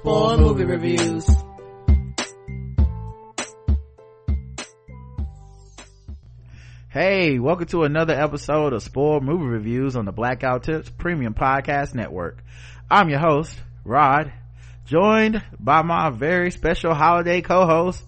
AIDS. Spoil movie reviews. Hey, welcome to another episode of Spoiled Movie Reviews on the Blackout Tips Premium Podcast Network. I'm your host, Rod, joined by my very special holiday co-host,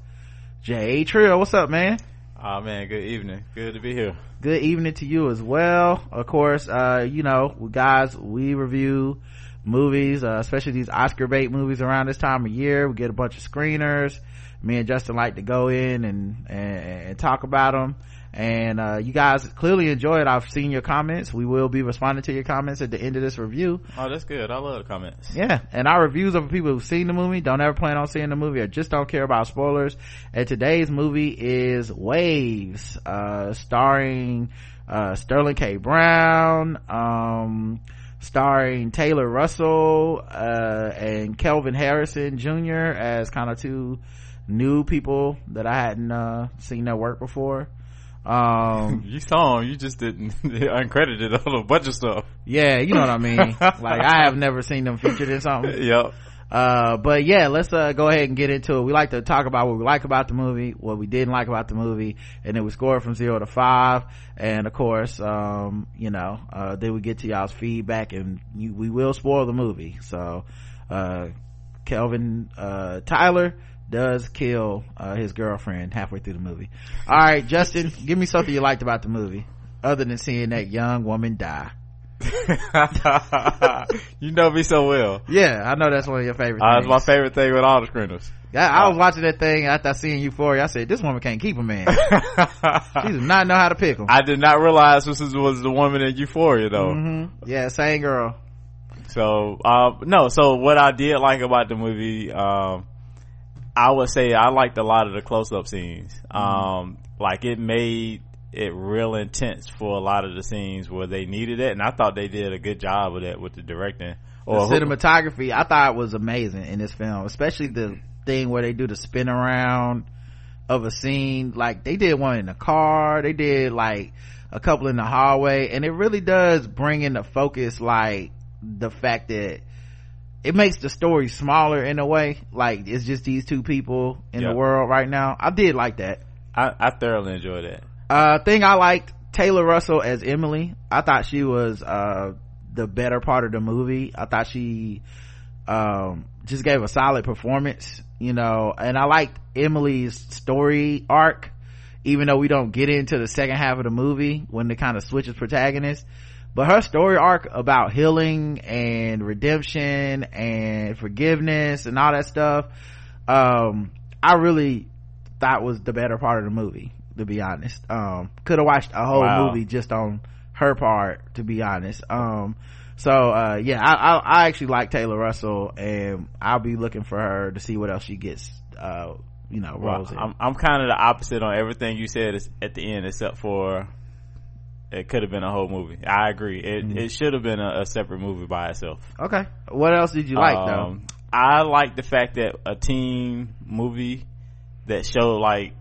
Jay Trill. What's up, man? Oh man, good evening. Good to be here. Good evening to you as well. Of course, uh, you know, guys, we review movies, uh, especially these Oscar bait movies around this time of year. We get a bunch of screeners. Me and Justin like to go in and, and, and talk about them and uh, you guys clearly enjoy it i've seen your comments we will be responding to your comments at the end of this review Oh, that's good. I love the comments. yeah and our reviews of people who've seen the movie don't ever plan on seeing the movie or just don't care about spoilers and today's movie is waves uh, starring uh, sterling k brown um, starring taylor russell uh, and kelvin harrison jr as kind of two new people that i hadn't uh, seen their work before um You saw him. You just didn't uncredited a bunch of stuff. yeah you know what i mean like i have never seen them featured in something Yep. Uh but yeah let's uh go ahead and get into it. We like to talk about what we like about the movie what we didn't like about the movie and then we score from zero to five. And of course um you know uh then we get to y'all's feedback and you, we will spoil the movie. So uh kelvin uh tyler does kill uh his girlfriend halfway through the movie. All right justin give me something you liked about the movie other than seeing that young woman die you know me so well. yeah i know that's one of your favorite Uh, things. it's my favorite thing with all the screeners. I, I was watching that thing after I seen Euphoria. I said, "This woman can't keep a man. she does not know how to pick him." I did not realize this was, was the woman in Euphoria though. hmm Yeah, same girl. So, uh, no, so what I did like about the movie, um, I would say I liked a lot of the close up scenes. Um, like it made it real intense for a lot of the scenes where they needed it. And I thought they did a good job of that with the directing. Or who- cinematography, I thought was amazing in this film, especially the thing where they do the spin around of a scene. Like they did one in the car, they did like a couple in the hallway, and it really does bring into focus like the fact that it makes the story smaller in a way. Like it's just these two people in Yeah. the world right now. I did like that. I, I thoroughly enjoyed that. Uh thing i liked taylor russell as emily. I thought she was uh the better part of the movie. I thought she um just gave a solid performance you know. And i liked emily's story arc even though we don't get into the second half of the movie when it kind of switches protagonists. But her story arc about healing and redemption and forgiveness and all that stuff um i really thought was the better part of the movie to be honest um could have watched a whole Wow. movie just on her part to be honest um so uh yeah I, I i actually like taylor russell and i'll be looking for her to see what else she gets uh you know Well, roles in. I'm, I'm kind of the opposite on everything you said at the end, except for it could have been a whole movie. I agree. It, Mm-hmm. it should have been a, a separate movie by itself. okay what else did you like though Um, I like the fact that a teen movie that showed like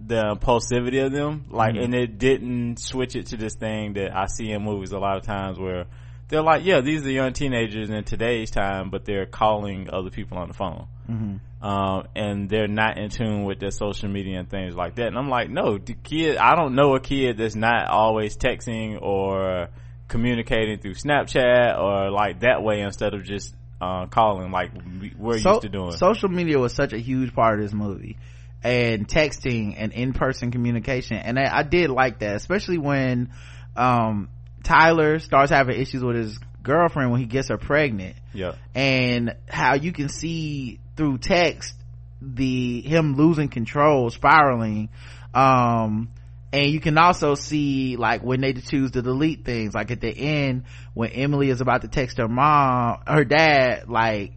the impulsivity of them, like, Mhm. and it didn't switch it to this thing that I see in movies a lot of times where they're like, yeah, these are young teenagers in today's time, but they're calling other people on the phone. hmm Um, and they're not in tune with their social media and things like that. And I'm like, no, the kid, I don't know a kid that's not always texting or communicating through Snapchat or like that way instead of just, uh, calling like we- we're So- used to doing. social media was such a huge part of this movie and texting and in-person communication. And I, I did like that especially when um tyler starts having issues with his girlfriend when he gets her pregnant. Yeah. and how you can see through text the him losing control spiraling um and you can also see like when they choose to delete things. Like at the end when emily is about to text her mom her dad like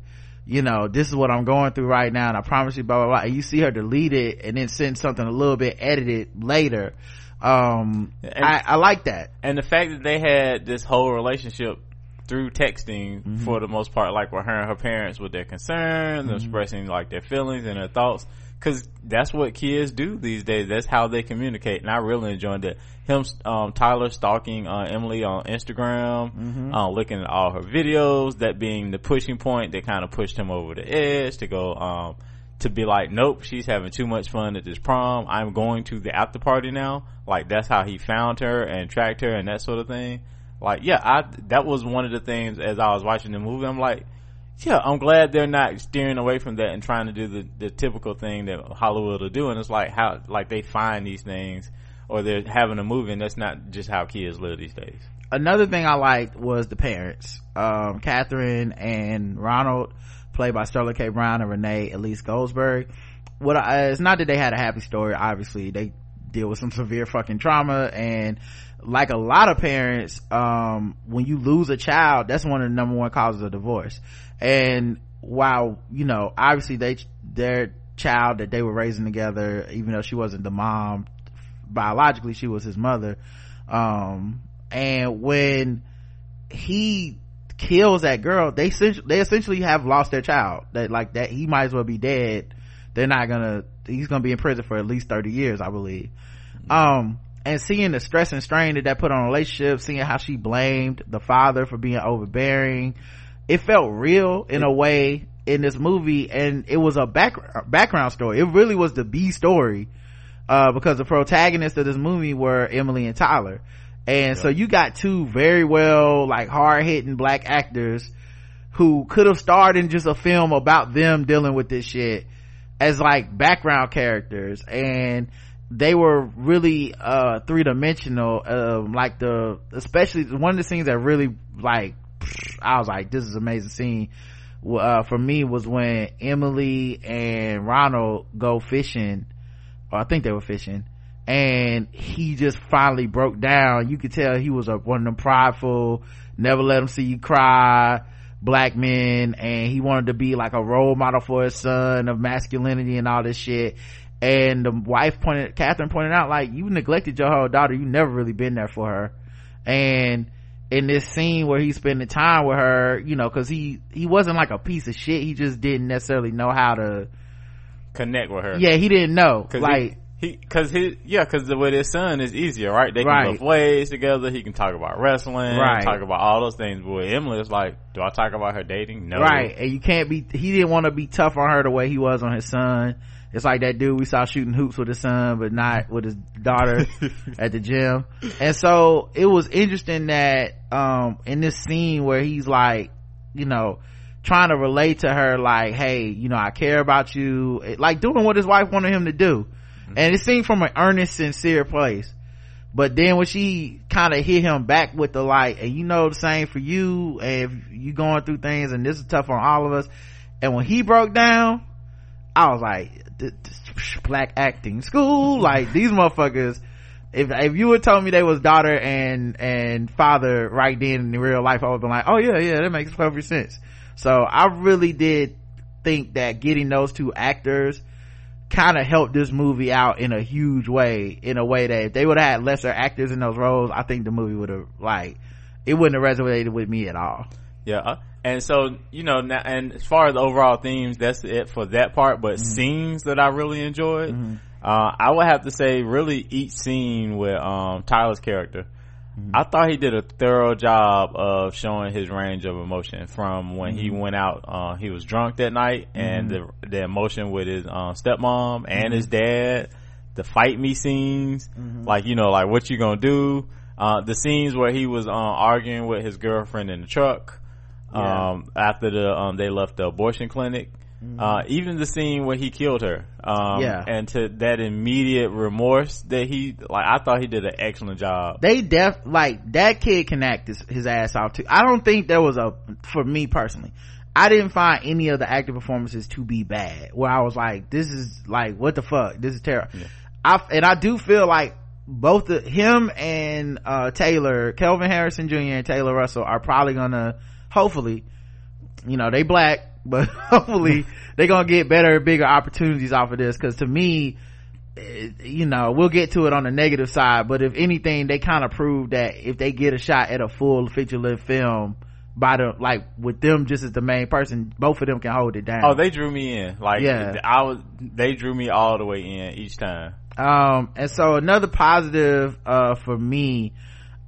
you know, this is what I'm going through right now and I promise you blah blah blah. And you see her delete it and then send something a little bit edited later. Um, And- I, I like that. and the fact that they had this whole relationship through texting Mm-hmm. for the most part, like with her and her parents with their concerns, Mm-hmm. expressing like their feelings and their thoughts. Cause that's what kids do these days. That's how they communicate. And I really enjoyed that. Him, um, Tyler stalking, uh, Emily on Instagram, Mm-hmm. uh, looking at all her videos, that being the pushing point that kind of pushed him over the edge to go, um, to be like, nope, she's having too much fun at this prom. I'm going to the after party now. Like that's how he found her and tracked her and that sort of thing. Like, yeah, I, that was one of the things as I was watching the movie. I'm like, yeah, I'm glad they're not steering away from that and trying to do the, the typical thing that Hollywood will do. And it's like how, like they find these things or they're having a movie and that's not just how kids live these days. Another thing I liked was the parents. Um, Catherine and Ronald, played by Sterling K. Brown and Renee Elise Goldsberry. What I, it's not that they had a happy story, obviously. They deal with some severe fucking trauma and like a lot of parents, um, when you lose a child, that's one of the number one causes of divorce. And while, you know, obviously they, their child that they were raising together, even though she wasn't the mom, biologically she was his mother. Um, and when he kills that girl, they they essentially have lost their child. That like that, he might as well be dead. They're not gonna, he's gonna be in prison for at least 30 years, I believe. Um, and seeing the stress and strain that that put on a relationship, seeing how she blamed the father for being overbearing, it felt real in a way in this movie and it was a back, background story. It really was the B story, uh, because the protagonists of this movie were Emily and Tyler. And so you got two very well, like hard hitting black actors who could have starred in just a film about them dealing with this shit as like background characters and they were really uh three-dimensional um like the especially one of the scenes that really like i was like this is amazing scene uh for me was when emily and ronald go fishing or i think they were fishing and he just finally broke down. You could tell he was a, one of them prideful never let him see you cry black men and he wanted to be like a role model for his son of masculinity and all this shit. And the wife pointed catherine pointed out like you neglected your whole daughter. You never really been there for her. And in this scene where he's spending time with her you know because he he wasn't like a piece of shit. He just didn't necessarily know how to Connect with her. yeah he didn't know. Like he, he cause his, yeah, cause with his son is easier, right? They can Right. both ways together. He can talk about wrestling, Right. talk about all those things. But with Emily, it's like, do I talk about her dating? No. Right. And you can't be, he didn't want to be tough on her the way he was on his son. It's like that dude we saw shooting hoops with his son, but not with his daughter at the gym. And so it was interesting that, um, in this scene where he's like, you know, trying to relate to her like, hey, you know, I care about you, like doing what his wife wanted him to do. Mm-hmm. And it seemed from an earnest, sincere place. But then when she kind of hit him back with the light and you know the same for you, and you going through things, and this is tough on all of us. And when he broke down, I was like, black acting school, mm-hmm. like these motherfuckers. If if you would told me they was daughter and and father right then in real life, I would have been like, oh yeah, yeah, that makes perfect sense. So I really did think that getting those two actors kind of helped this movie out in a huge way in a way that if they would have had lesser actors in those roles i think the movie would have like it wouldn't have resonated with me at all Yeah. uh, And so, you know, now, and as far as the overall themes, that's it for that part. But Mm-hmm. scenes that I really enjoyed, uh, I would have to say really each scene with, um, Tyler's character. Mm-hmm. I thought he did a thorough job of showing his range of emotion from when he Mm-hmm. went out, uh, he was drunk that night and the, the emotion with his, um, stepmom and his dad, the fight me scenes, like, you know, like what you gonna do, uh, the scenes where he was, uh, arguing with his girlfriend in the truck, Yeah. um, after the, um, they left the abortion clinic. Uh, even the scene where he killed her, um, Yeah. and to that immediate remorse that he, like, I thought he did an excellent job. they def like that kid can act his, his ass off too i don't think there was a for me personally i didn't find any of the acting performances to be bad where i was like this is like what the fuck this is terrible i and i do feel like both the, him and uh taylor kelvin harrison jr and taylor russell are probably gonna hopefully you know they black but hopefully they're gonna get better bigger opportunities off of this because to me eh, you know we'll get to it on the negative side but if anything they kind of prove that if they get a shot at a full feature length film by the like with them just as the main person both of them can hold it down Oh, they drew me in. Like, Yeah. I was, they drew me all the way in each time. um and so another positive uh for me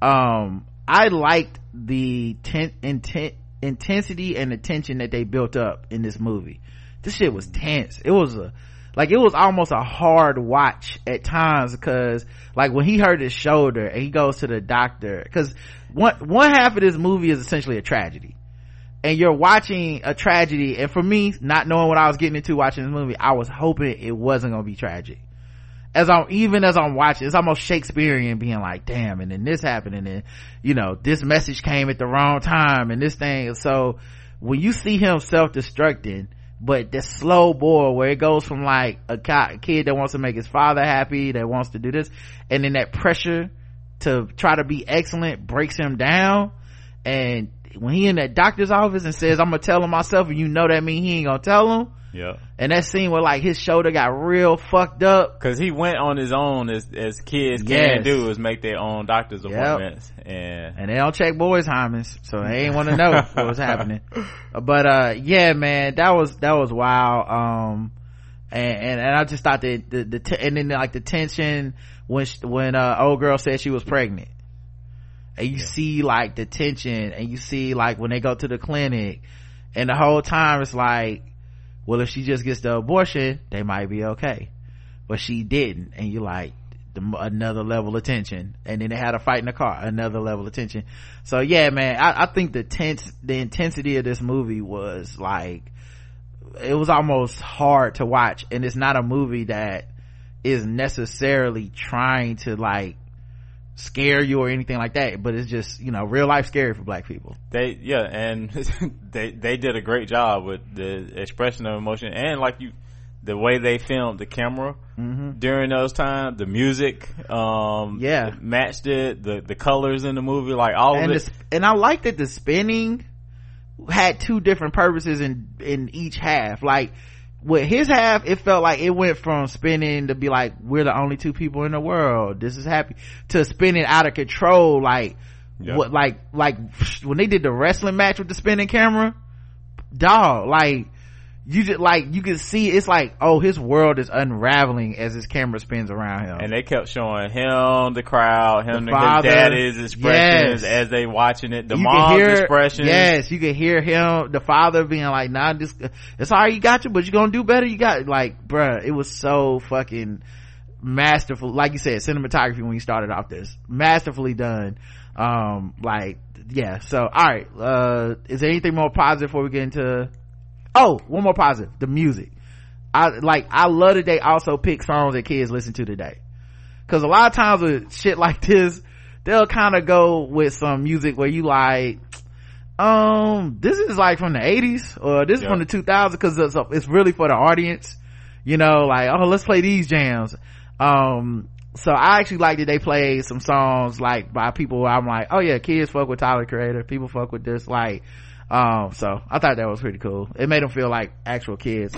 um i liked the ten, intent intensity and the tension that they built up in this movie. This shit was tense. It was a like it was almost a hard watch at times because like when he hurt his shoulder and he goes to the doctor because one one half of this movie is essentially a tragedy. And you're watching a tragedy. And for me not knowing what i was getting into watching this movie i was hoping it wasn't gonna be tragic as I'm even as I'm watching, it's almost Shakespearean being like, damn, and then this happened, and then you know this message came at the wrong time, and this thing. So when you see him self-destructing, but the slow boil where it goes from like a kid that wants to make his father happy, that wants to do this, and then that pressure to try to be excellent breaks him down, and when he in that doctor's office and says, "I'm gonna tell him myself," and you know that mean he ain't gonna tell him. Yeah. And that scene where like his shoulder got real fucked up Cause he went on his own as, as kids Yes. can do is make their own doctor's Yep. appointments. And and they don't check boys hymens so they ain't want to know what was happening but uh yeah man that was that was wild um and and, and i just thought that the, the t- and then like the tension when sh when uh old girl said she was pregnant and you see like the tension and you see like when they go to the clinic and the whole time it's like well if she just gets the abortion they might be okay. But she didn't and you like the, another level of tension. And then they had a fight in the car another level of tension. So yeah man I, I think the tense the intensity of this movie was like it was almost hard to watch. And it's not a movie that is necessarily trying to like scare you or anything like that but it's just you know real life scary for black people they, yeah, and they, they did a great job with the expression of emotion and like you, the way they filmed the camera during those times, the music, um, Mm-hmm. Yeah. matched it, the, the colors in the movie, like all and of it. and I like that the spinning had two different purposes in in each half. Like with his half, it felt like it went from spinning to be like we're the only two people in the world. This is happy to spinning out of control. Like Yeah. what like like when they did the wrestling match with the spinning camera, dog like. You just like you can see it's like oh his world is unraveling as his camera spins around him And they kept showing him, the crowd, him, The the his daddy's expressions Yes. as they watching it, the you mom's hear, expressions. Yes, you can hear him, the father being like, nah, this, it's alright, you got you, but you're gonna do better, you got, like, bruh, it was so fucking masterful, like you said, cinematography when you started off this, masterfully done, um, like, yeah, so, alright, uh, is there anything more positive before we get into, oh, one more positive, the music. I, like, I love that they also pick songs that kids listen to today. Cause a lot of times with shit like this, they'll kind of go with some music where you like, um, this is like from the 80s or this is from the 2000s cause it's, it's really for the audience. You know, like, oh, let's play these jams. Um, so I actually like that they played some songs like by people where I'm like, oh yeah, kids fuck with Tyler Creator, people fuck with this, like, um, so I thought that was pretty cool. It made them feel like actual kids.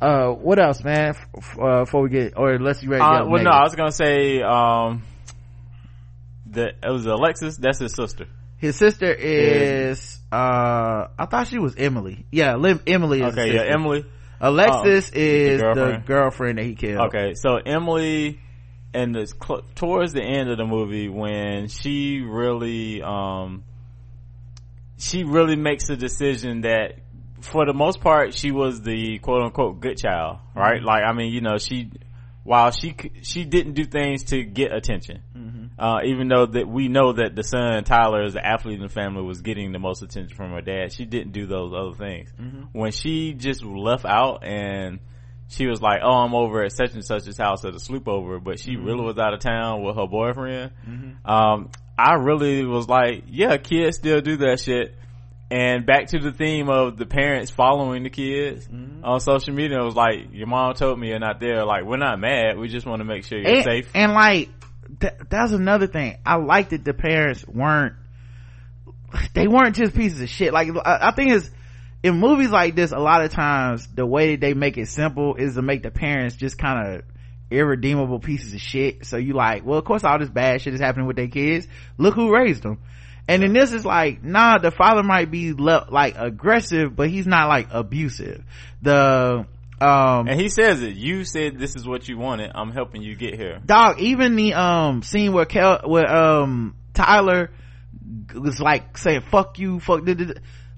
Uh, what else, man? F- f- uh, before we get, or unless you ready to Uh, well, no. I was gonna say, um, the it was Alexis. That's his sister. His sister is, uh, I thought she was Emily. Yeah, Lim- Emily is Okay, yeah. Emily. Alexis Oh, is the the girlfriend. girlfriend that he killed. Okay, so Emily, and this cl- towards the end of the movie, when she really, um, she really makes a decision that, for the most part, she was the quote unquote good child, right? Mm-hmm. Like, I mean, you know, she, while she she didn't do things to get attention, Mm-hmm. uh, even though that we know that the son Tyler is the athlete in the family was getting the most attention from her dad, she didn't do those other things. Mm-hmm. When she just left out and she was like, "Oh, I'm over at such and such's house at a sleepover," but she Mm-hmm. really was out of town with her boyfriend. Um, I really was like, "Yeah, kids still do that shit." And back to the theme of the parents following the kids Mm-hmm. on social media it was like, "Your mom told me you're not there." Like, we're not mad. We just want to make sure you're and, safe. and like th- that's another thing i like that the parents weren't they weren't just pieces of shit like i, I think it's in movies like this, a lot of times the way that they make it simple is to make the parents just kind of irredeemable pieces of shit. So you like, well, of course all this bad shit is happening with their kids. Look who raised them. And then this is like, nah, the father might be le- like aggressive, but he's not like abusive. The, um, and he says it. You said this is what you wanted. I'm helping you get here. Dog, even the, um, scene where Kel, where, um, Tyler was like saying, fuck you, fuck,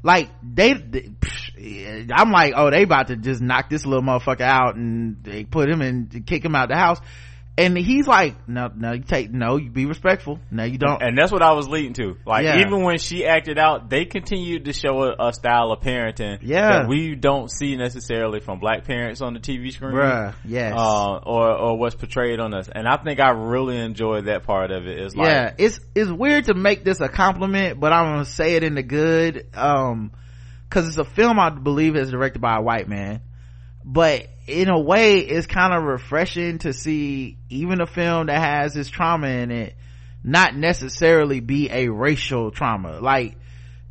like they, they i'm like oh they about to just knock this little motherfucker out and they put him and kick him out the house. And he's like no no you take no you be respectful. No you don't. And that's what i was leading to. Like yeah. even when she acted out they continued to show a, a style of parenting yeah. that we don't see necessarily from black parents on the tv screen Bruh, yes. uh, or or what's portrayed on us. And i think i really enjoyed that part of it. It's like yeah it's it's weird to make this a compliment but i'm gonna say it in the good um because it's a film i believe is directed by a white man. But in a way it's kind of refreshing to see even a film that has this trauma in it not necessarily be a racial trauma. Like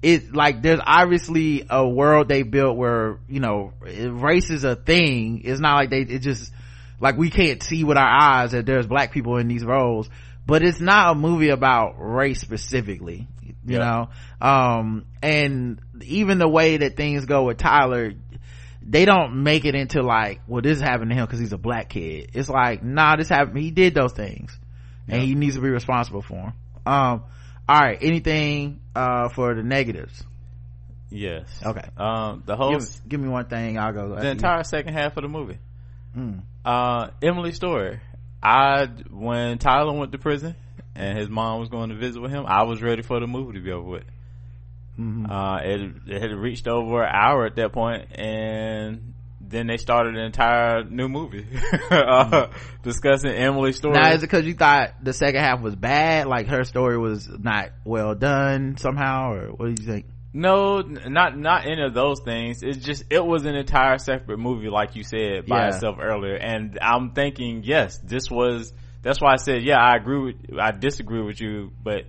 it like there's obviously a world they built where you know race is a thing. It's not like they it just like we can't see with our eyes that there's black people in these roles. But it's not a movie about race specifically you yeah. know um and even the way that things go with tyler they don't make it into like, well, this happened to him because he's a black kid. It's like, nah, this happened. He did those things, and he needs to be responsible for them. Um, all right. Anything uh for the negatives? Yes. Okay. Um, the whole give, give me one thing. I'll go. The entire you. second half of the movie. Mm. Uh, Emily's story. I when Tyler went to prison and his mom was going to visit with him, I was ready for the movie to be over with. Mm-hmm. Uh, it, it had reached over an hour at that point, and then they started an entire new movie uh, mm-hmm. discussing Emily's story. Now, is it because you thought the second half was bad, like her story was not well done somehow, or what do you think? No, not not any of those things. It's just it was an entire separate movie, like you said by yeah. itself earlier. And I'm thinking, yes, this was. That's why I said, yeah, I agree with. I disagree with you, but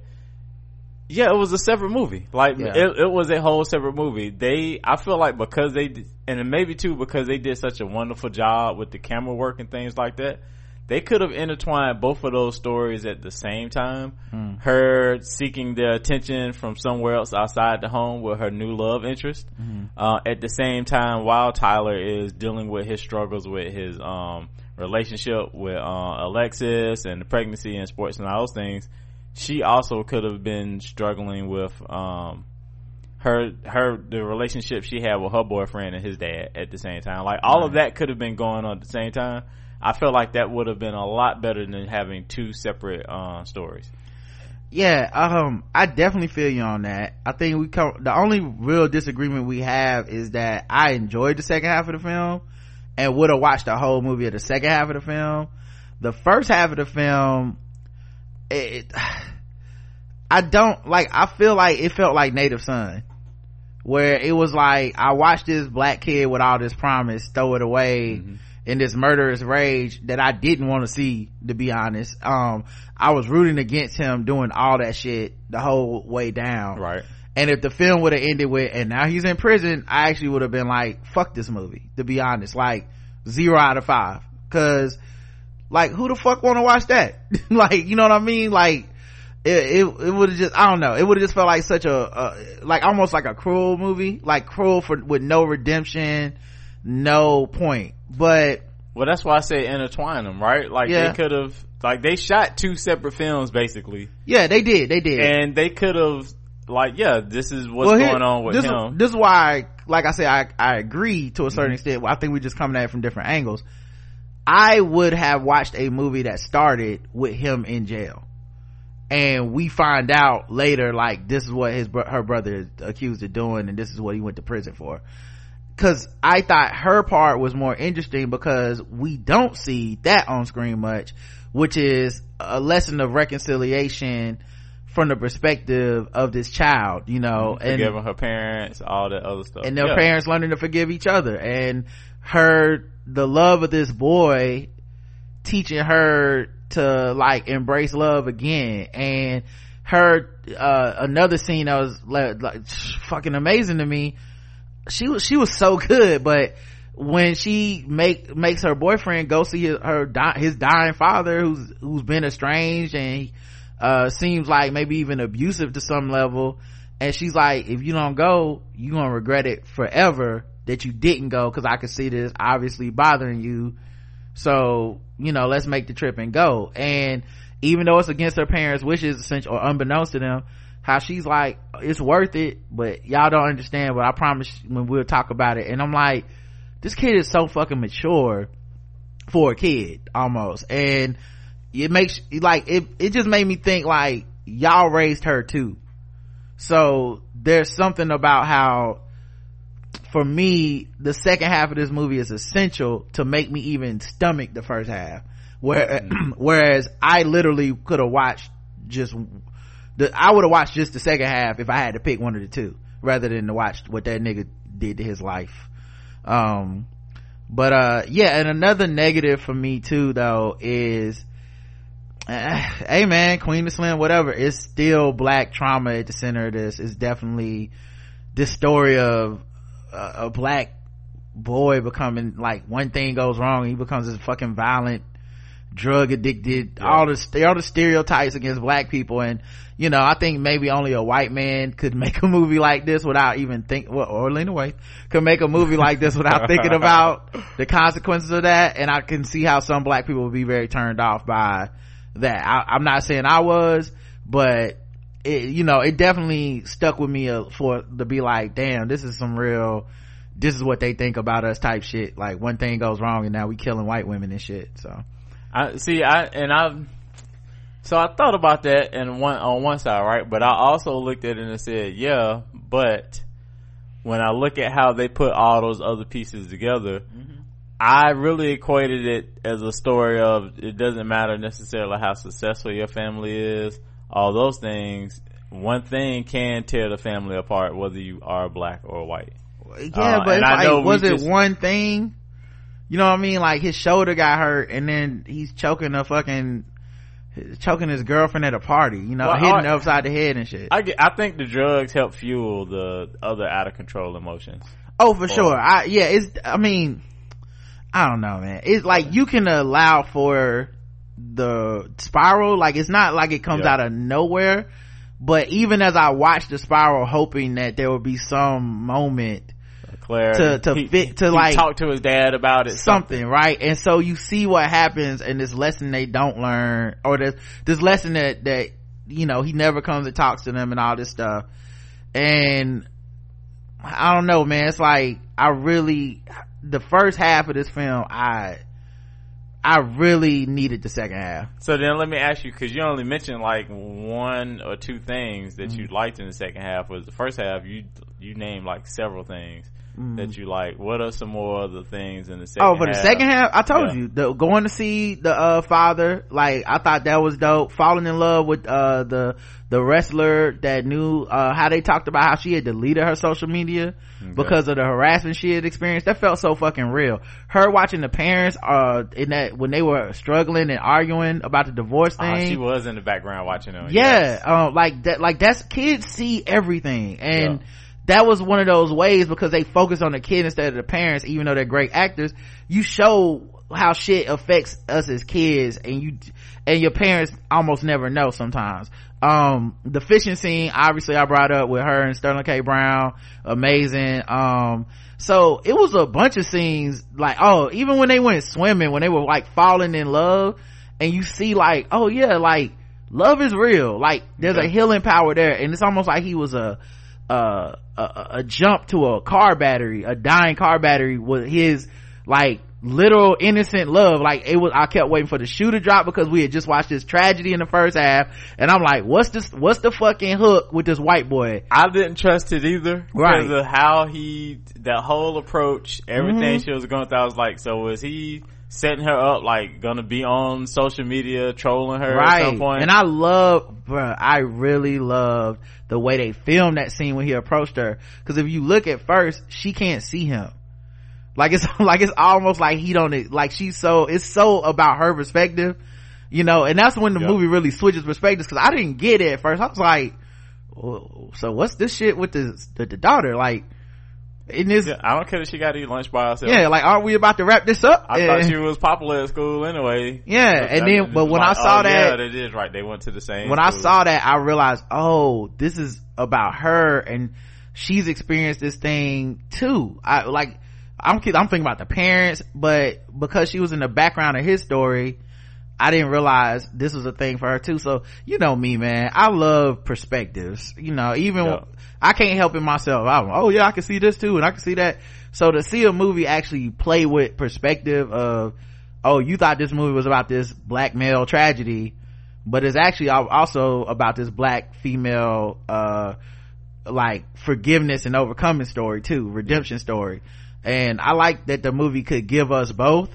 yeah, it was a separate movie. Like yeah. it, it was a whole separate movie. They, I feel like because they, and maybe too because they did such a wonderful job with the camera work and things like that. They could have intertwined both of those stories at the same time. Mm. Her seeking the attention from somewhere else outside the home with her new love interest. Mm-hmm. Uh, at the same time, while Tyler is dealing with his struggles with his, um, relationship with, uh, Alexis and the pregnancy and sports and all those things she also could have been struggling with um her her the relationship she had with her boyfriend and his dad at the same time. Like all right. of that could have been going on at the same time. I feel like that would have been a lot better than having two separate uh, stories. Yeah, um, I definitely feel you on that. I think we come. The only real disagreement we have is that I enjoyed the second half of the film and would have watched the whole movie of the second half of the film. The first half of the film, it, I don't like I feel like it felt like Native Son where it was like I watched this black kid with all this promise throw it away mm-hmm. in this murderous rage that I didn't want to see to be honest um I was rooting against him doing all that shit the whole way down right and if the film would have ended with and now he's in prison I actually would have been like fuck this movie to be honest. Like zero out of five. Cause like who the fuck want to watch that? Like you know what I mean? Like it it, it would have just I don't know. It would have just felt like such a, a, like almost like a cruel movie. Like cruel for with no redemption no point. But well that's why I say intertwine them right? Like yeah. they could have like they shot two separate films basically. Yeah they did they did. And they could have like yeah this is what's well, here, going on with this, him. this is why like I said I I agree to a certain mm-hmm. extent. I think we're just coming at it from different angles. I would have watched a movie that started with him in jail. And we find out later like this is what his her brother is accused of doing and this is what he went to prison for. Because i thought her part was more interesting because we don't see that on screen much which is a lesson of reconciliation from the perspective of this child you know and forgiving her parents all that other stuff. And their yeah. parents learning to forgive each other. And her the love of this boy teaching her to like embrace love again. And her uh, another scene that was like, like fucking amazing to me she was she was so good but when she make makes her boyfriend go see his, her his dying father who's who's been estranged and uh seems like maybe even abusive to some level. And she's like if you don't go you're gonna regret it forever that you didn't go because i could see this obviously bothering you. So you know let's make the trip and go. And even though it's against her parents wishes essentially or unbeknownst to them how she's like it's worth it but y'all don't understand but i promise when we'll talk about it. And i'm like this kid is so fucking mature for a kid almost. And it makes like it it just made me think like y'all raised her too. So there's something about how for me the second half of this movie is essential to make me even stomach the first half. Where mm. whereas i literally could have watched just the i would have watched just the second half if i had to pick one of the two rather than to watch what that nigga did to his life. Um but uh yeah and another negative for me too though is uh, hey man Queen & Slim whatever. It's still black trauma at the center of this. It's definitely this story of uh, a black boy becoming like one thing goes wrong he becomes this fucking violent drug addicted yeah. all the all the stereotypes against black people. And you know i think maybe only a white man could make a movie like this without even think well or lena waithe could make a movie like this without thinking about the consequences of that. And i can see how some black people would be very turned off by that I, i'm not saying i was but it, you know it definitely stuck with me uh, for to be like damn this is some real this is what they think about us type shit like one thing goes wrong and now we killing white women and shit so I see. I and I. So I thought about that and one on one side, right? But I also looked at it and said, yeah, but when I look at how they put all those other pieces together, mm-hmm. I really equated it as a story of it doesn't matter necessarily how successful your family is, all those things. One thing can tear the family apart, whether you are black or white. Yeah, uh, but like, was it just, one thing? you know what I mean? Like his shoulder got hurt and then he's choking a fucking, choking his girlfriend at a party, you know, well, hitting I, upside the head and shit. I, get, I think the drugs help fuel the other out of control emotions. Oh, for or, sure. I, yeah, it's, I mean, I don't know, man. It's like you can allow for the spiral. Like it's not like it comes out of nowhere. But even as I watched the spiral, hoping that there would be some moment Claire to to he, fit to like talk to his dad about it something, something, right and so you see what happens in this lesson they don't learn or this this lesson that that you know he never comes and talks to them and all this stuff and i don't know man it's like i really the first half of this film i I really needed the second half. So then let me ask you, cause you only mentioned like one or two things that mm-hmm. you liked in the second half was the first half you, you named like several things mm. that you like what are some more other things in the second oh for the second half i told yeah. you the going to see the uh, father like i thought that was dope falling in love with uh, the the wrestler that knew uh, how they talked about how she had deleted her social media okay. because of the harassment she had experienced that felt so fucking real her watching the parents uh in that when they were struggling and arguing about the divorce ah, thing she was in the background watching them yeah yes. uh, like that like that's kids see everything and yeah that was one of those ways because they focus on the kid instead of the parents even though they're great actors. You show how shit affects us as kids and you and your parents almost never know sometimes. Um the fishing scene obviously i brought up with her and sterling k. Brown. Amazing. Um so it was a bunch of scenes like oh even when they went swimming when they were like falling in love and you see like oh yeah like love is real. Like there's a healing power there and it's almost like he was a uh, a, a jump to a car battery, a dying car battery with his like literal innocent love. Like it was, I kept waiting for the shoe to drop because we had just watched this tragedy in the first half. And I'm like, what's this, what's the fucking hook with this white boy? I didn't trust it either. Right. Because of how he, that whole approach, everything mm-hmm. she was going through. I was like, so was he, setting her up like gonna be on social media trolling her right. at some point. And I love, bro, I really loved the way they filmed that scene when he approached her. Cause if you look at first, she can't see him. Like it's, like it's almost like he don't, like she's so, it's so about her perspective, you know, and that's when the yep. movie really switches perspectives cause I didn't get it at first. I was like, so what's this shit with the, the, the daughter? Like, in this Yeah, I don't care if she got to eat lunch by herself. yeah like aren't we about to wrap this up I thought she was popular at school anyway. Yeah, and then- but when I oh, saw oh, that- yeah, that is right. They went to the same. when I saw that, I realized, oh, this is about her and she's experienced this thing too. I like, I'm, I'm thinking about the parents, but because she was in the background of his story, I didn't realize this was a thing for her too. So, you know me, man. I love perspectives. You know, even Yeah. I can't help it myself. I'm, oh yeah, I can see this too and I can see that. So to see a movie actually play with perspective of, oh, you thought this movie was about this black male tragedy, but it's actually also about this black female, uh, like forgiveness and overcoming story too, redemption story. And I like that the movie could give us both,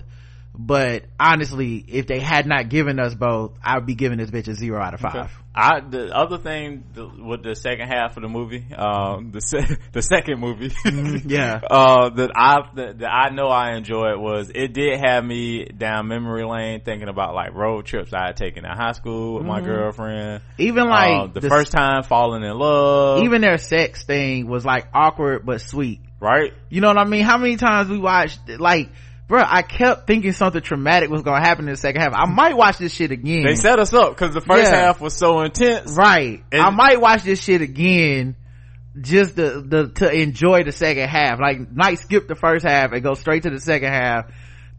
but honestly, if they had not given us both, I would be giving this bitch a zero out of five. I the other thing the, with the second half of the movie, um, the se- the second movie, Mm-hmm. yeah. uh, that I that, that I know I enjoyed was it did have me down memory lane thinking about like road trips I had taken in high school with my girlfriend. Even Uh, like the, first time falling in love, even their sex thing was like awkward but sweet. right? You know what I mean? How many times we watched like, bro, I kept thinking something traumatic was gonna happen in the second half. I might watch this shit again. They set us up because the first Yeah. half was so intense. right. I might watch this shit again just to, the, to enjoy the second half. Like, might skip the first half and go straight to the second half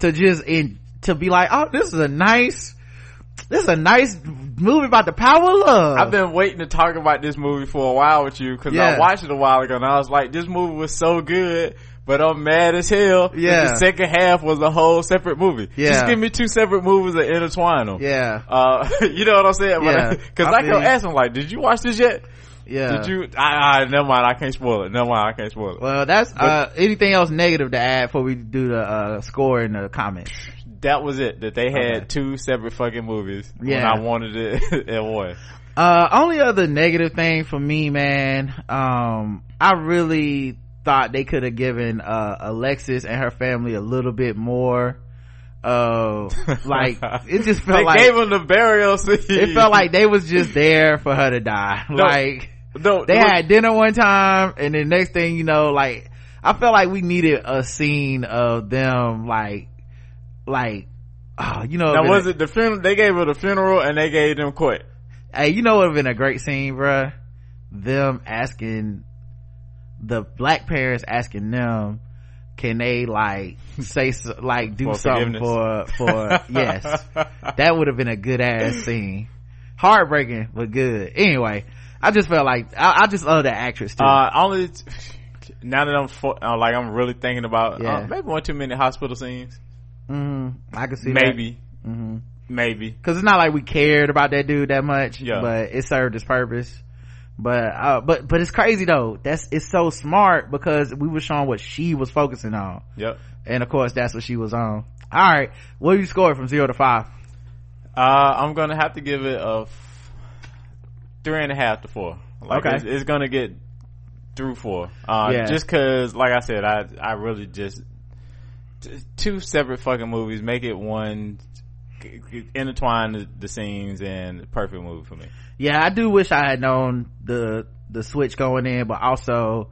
to just in, to be like, oh, this is a nice, this is a nice movie about the power of love. I've been waiting to talk about this movie for a while with you because Yeah. I watched it a while ago and I was like, this movie was so good, but I'm mad as hell. Yeah. The second half was a whole separate movie. Yeah. Just give me two separate movies and intertwine them. yeah. Uh, you know what I'm saying? Yeah. Cause I I, kept asking like, did you watch this yet? Yeah. Did you? I, I, never mind. I can't spoil it. Never mind. I can't spoil it. Well, that's, uh, anything else negative to add before we do the, uh, score in the comments? that was it. That they had Okay. two separate fucking movies when Yeah. I wanted it at one. Uh, only other negative thing for me, man, um, I really thought they could have given, uh, Alexis and her family a little bit more, uh, like, it just felt like- they like, gave them the burial scene. it felt like they was just there for her to die. Like, no, they look, had dinner one time and the next thing you know, like, I felt like we needed a scene of them, like, like, oh, you know, Now was it the funeral? They gave her the funeral and they gave them quit. Hey, you know what would have been a great scene, bruh? Them asking the black parents asking them, can they like say like do For something for for yes? That would have been a good ass scene. Heartbreaking, but good. Anyway, I just felt like I, I just love that actress too. Uh, only now that I'm for, uh, like I'm really thinking about Yeah. uh, maybe one too many hospital scenes. hmm I can see Maybe, that. hmm maybe. Cause it's not like we cared about that dude that much, Yeah. but it served its purpose. But, uh, but, but it's crazy though. That's, it's so smart because we were showing what she was focusing on. Yep. And of course, that's what she was on. Alright. What do you score from zero to five? Uh, I'm gonna have to give it a f- three and a half to four. Like Okay. it's, it's gonna get through four. Uh, Yeah. just cause, like I said, I I really just t- two separate fucking movies make it one. Intertwine the, the scenes and perfect movie for me. Yeah, I do wish I had known the, the switch going in, but also,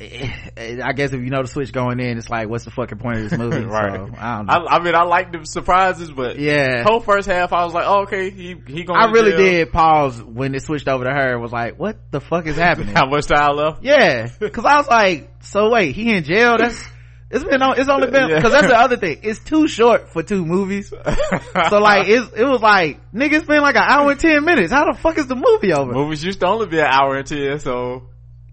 eh, I guess if you know the switch going in, it's like, what's the fucking point of this movie? right. So, I don't know. I, I mean, I like the surprises, but yeah. whole first half, I was like, oh, okay, he he going. I really jail. did pause when it switched over to her. And was like, what the fuck is happening? How much time left? Yeah, because I was like, so wait, he in jail? That's it's been on. It's only been because that's the other thing. It's too short for two movies. So like, it's, it was like, nigga, it's been like an hour and ten minutes. How the fuck is the movie over? movies used to only be an hour and ten, so.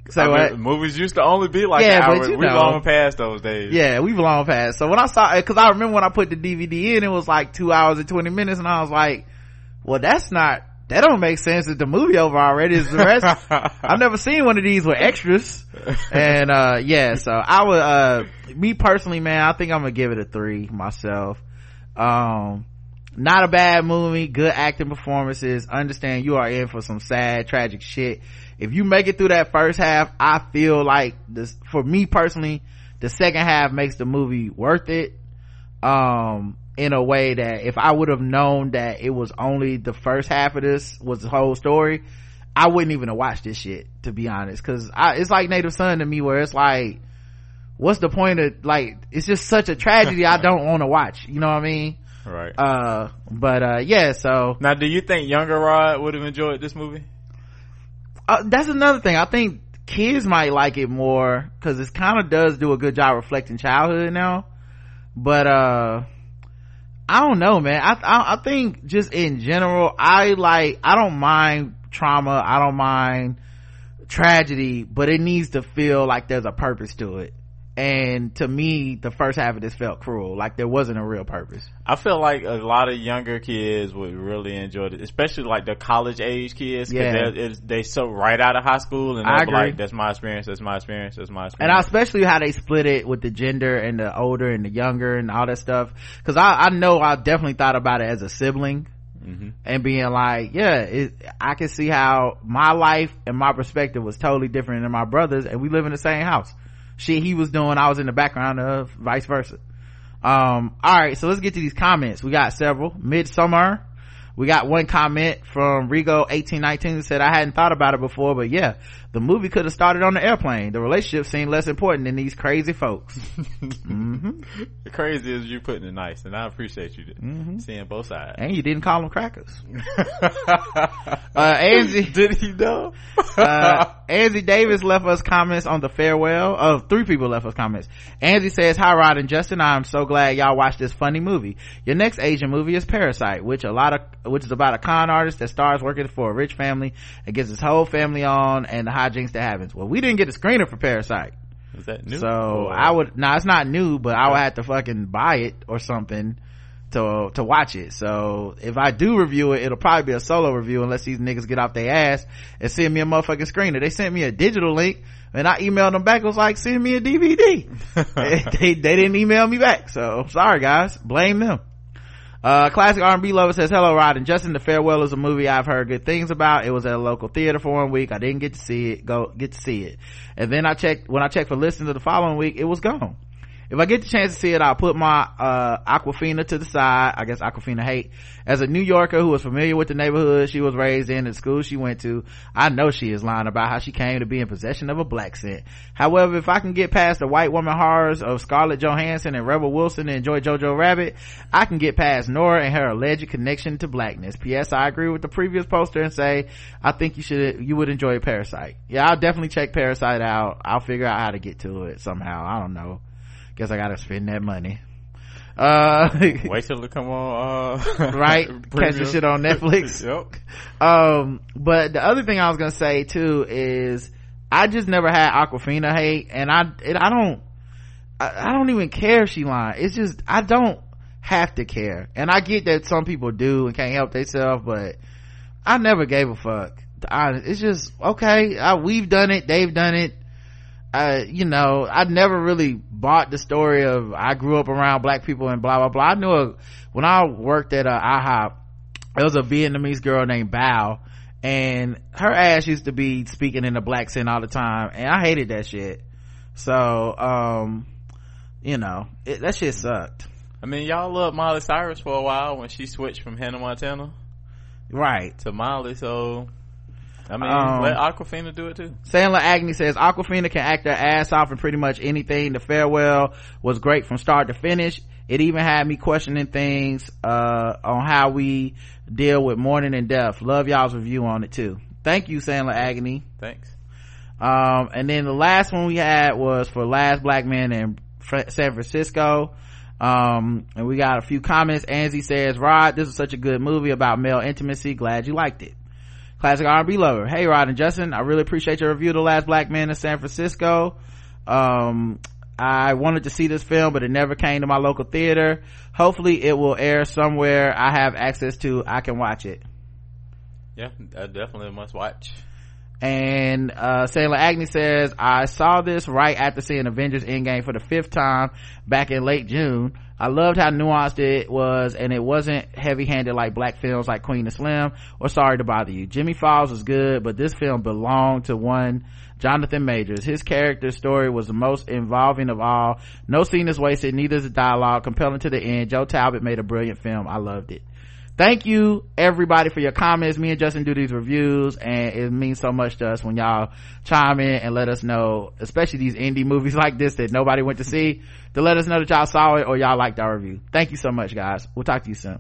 Say I mean, what? movies used to only be like Yeah, an hour. but you we know. long past those days. Yeah, we've long past. So when I saw it, because I remember when I put the DVD in, it was like two hours and twenty minutes, and I was like, well, that's not. That don't make sense. Is the movie over already? Is the rest? I've never seen one of these with extras. and uh yeah so i would uh me personally man i think i'm gonna give it a three myself um not a bad movie good acting performances understand you are in for some sad tragic shit if you make it through that first half i feel like this for me personally the second half makes the movie worth it um in a way that if i would have known that it was only the first half of this was the whole story I wouldn't even have watched this shit to be honest, because it's like Native Son to me, where it's like what's the point of like it's just such a tragedy i don't want to watch you know what i mean? Right. Uh but uh yeah so. Now do you think younger rod would have enjoyed this movie? Uh, that's another thing. I think kids might like it more because it kind of does do a good job reflecting childhood now. But uh i don't know man. I, I i think just in general i like i don't mind trauma. I don't mind tragedy but it needs to feel like there's a purpose to it and to me the first half of this felt cruel. Like there wasn't a real purpose. I feel like a lot of younger kids would really enjoy it especially like the college age kids yeah. they're, they so right out of high school and they're like that's my experience that's my experience that's my experience. and especially how they split it with the gender and the older and the younger and all that stuff. Because I, I know i definitely thought about it as a sibling Mm-hmm. and being like yeah it, i can see how my life and my perspective was totally different than my brother's and we live in the same house shit he was doing i was in the background of vice versa. Um all right so let's get to these comments. We got several. Midsummer. We got one comment from Rigo 1819 that said, I hadn't thought about it before, but yeah, the movie could have started on the airplane. The relationship seemed less important than these crazy folks. mm-hmm. Crazy as you putting it nice, and I appreciate you mm-hmm. seeing both sides. And you didn't call them crackers. uh, Angie. Did he know? uh, Angie Davis left us comments on the farewell. Oh, three people left us comments. Angie says, Hi Rod and Justin, I'm so glad y'all watched this funny movie. Your next Asian movie is Parasite, which a lot of which is about a con artist that stars working for a rich family and gets his whole family on and the hijinks that happens. Well, we didn't get a screener for Parasite. Is that new? So or? I would, no, nah, it's not new, but I would have to fucking buy it or something to, to watch it. So if I do review it, it'll probably be a solo review unless these niggas get off their ass and send me a motherfucking screener. They sent me a digital link and I emailed them back. It was like, send me a DVD. they, they didn't email me back. So sorry guys, blame them. Uh, classic R&B lover says, hello Rod and Justin. The Farewell is a movie I've heard good things about. It was at a local theater for one week. I didn't get to see it, go, get to see it. And then I checked, when I checked for listings of the following week, it was gone if I get the chance to see it, I'll put my, uh, Awkwafina to the side. I guess Awkwafina hate. As a New Yorker who was familiar with the neighborhood she was raised in and school she went to, I know she is lying about how she came to be in possession of a blaccent. However, if I can get past the white woman horrors of Scarlett Johansson and Rebel Wilson and enjoy Jojo Rabbit, I can get past Nora and her alleged connection to blackness. P.S. I agree with the previous poster and say, I think you should, you would enjoy Parasite. Yeah, I'll definitely check Parasite out. I'll figure out how to get to it somehow. I don't know guess i gotta spend that money. Uh wait till it come on uh right? Catch the shit on netflix. Yep um but the other thing i was gonna say too is i just never had Awkwafina hate and i it, i don't I, I don't even care if she lying. It's just i don't have to care. And i get that some people do and can't help themselves but i never gave a fuck. I, it's just okay I, we've done it they've done it uh, you know, I never really bought the story of I grew up around black people and blah blah blah. I knew a, when I worked at uh, IHOP, there was a Vietnamese girl named Bao, and her ass used to be speaking in the blaccent all the time, and I hated that shit. So, um, you know, it, that shit sucked. I mean, y'all loved Miley Cyrus for a while when she switched from Hannah Montana, right, to Miley. So I mean, um, let Awkwafina do it too. Sandler Agnew says Awkwafina can act her ass off in pretty much anything. The farewell was great from start to finish. It even had me questioning things, uh, on how we deal with mourning and death. Love y'all's review on it too. Thank you, Sandler Agnew. Thanks. Um, and then the last one we had was for Last Black Man in San Francisco. Um, and we got a few comments. Angie says, Rod, this is such a good movie about male intimacy. Glad you liked it classic R&B lover. Hey, Rod and Justin, I really appreciate your review of The Last Black Man in San Francisco. Um, I wanted to see this film, but it never came to my local theater. Hopefully it will air somewhere I have access to. I can watch it. Yeah, definitely must watch. And, uh, Sailor Agnew says, I saw this right after seeing Avengers Endgame for the fifth time back in late June. I loved how nuanced it was and it wasn't heavy handed like black films like Queen & Slim or Sorry to Bother You. Jimmie Fails was good, but this film belonged to one Jonathan Majors. His character story was the most involving of all. No scene is wasted, neither is the dialogue. Compelling to the end. Joe Talbot made a brilliant film. I loved it. Thank you everybody for your comments. Me and justin do these reviews and it means so much to us when y'all chime in and let us know especially these indie movies like this that nobody went to see to let us know that y'all saw it or y'all liked our review. Thank you so much guys. We'll talk to you soon